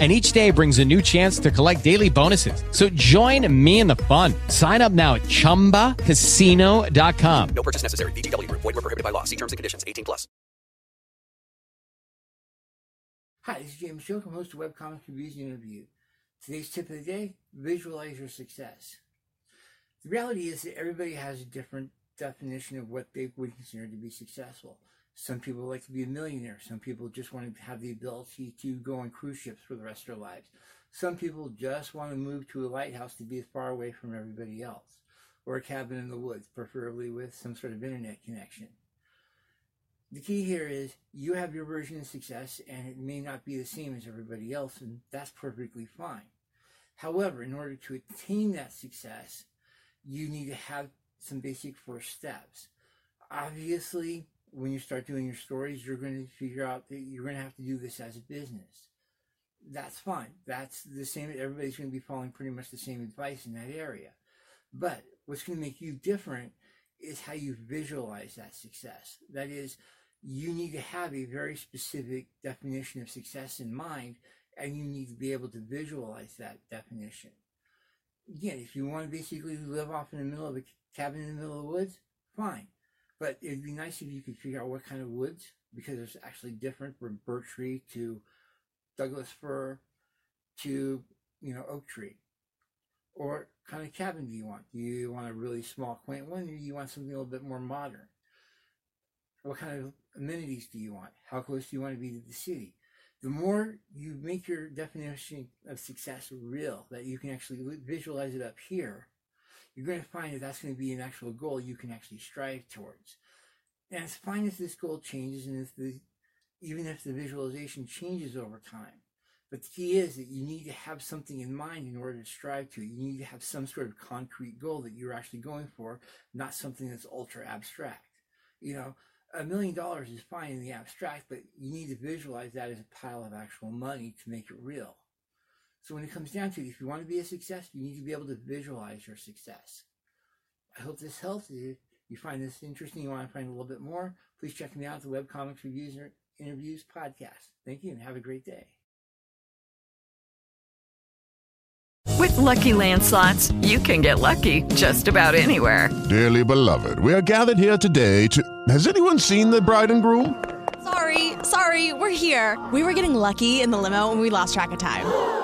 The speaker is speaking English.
and each day brings a new chance to collect daily bonuses. So join me in the fun. Sign up now at ChumbaCasino.com. No purchase necessary. VGW. Void were prohibited by law. See terms and conditions. 18 plus. Hi, this is James Shook. I'm host of Webcomic Reviews and Interview. Today's tip of the day, visualize your success. The reality is that everybody has a different definition of what they would consider to be successful. Some people like to be a millionaire. Some people just want to have the ability to go on cruise ships for the rest of their lives. Some people just want to move to a lighthouse to be as far away from everybody else, or a cabin in the woods, preferably with some sort of internet connection. The key here is you have your version of success, and it may not be the same as everybody else, and that's perfectly fine. However, in order to attain that success, you need to have some basic first steps. Obviously, when you start doing your stories, you're going to figure out that you're going to have to do this as a business. That's fine. That's the same. Everybody's going to be following pretty much the same advice in that area. But what's going to make you different is how you visualize that success. That is, you need to have a very specific definition of success in mind, and you need to be able to visualize that definition. Again, if you want to basically live off in the middle of a cabin in the middle of the woods, fine but it'd be nice if you could figure out what kind of woods, because it's actually different from birch tree to Douglas fir to, you know, oak tree. Or kind of cabin do you want? Do you want a really small, quaint one, or do you want something a little bit more modern? What kind of amenities do you want? How close do you want to be to the city? The more you make your definition of success real, that you can actually visualize it up here, you're going to find that that's going to be an actual goal you can actually strive towards. And it's fine if this goal changes and if the, even if the visualization changes over time. But the key is that you need to have something in mind in order to strive to. You need to have some sort of concrete goal that you're actually going for, not something that's ultra abstract. You know, a million dollars is fine in the abstract, but you need to visualize that as a pile of actual money to make it real. So when it comes down to it, if you want to be a success, you need to be able to visualize your success. I hope this helps. If you find this interesting, you want to find a little bit more, please check me out at the Webcomics Reviews or Interviews podcast. Thank you and have a great day. With Lucky Land slots, you can get lucky just about anywhere. Dearly beloved, we are gathered here today to. Has anyone seen the bride and groom? Sorry, sorry, we're here. We were getting lucky in the limo and we lost track of time.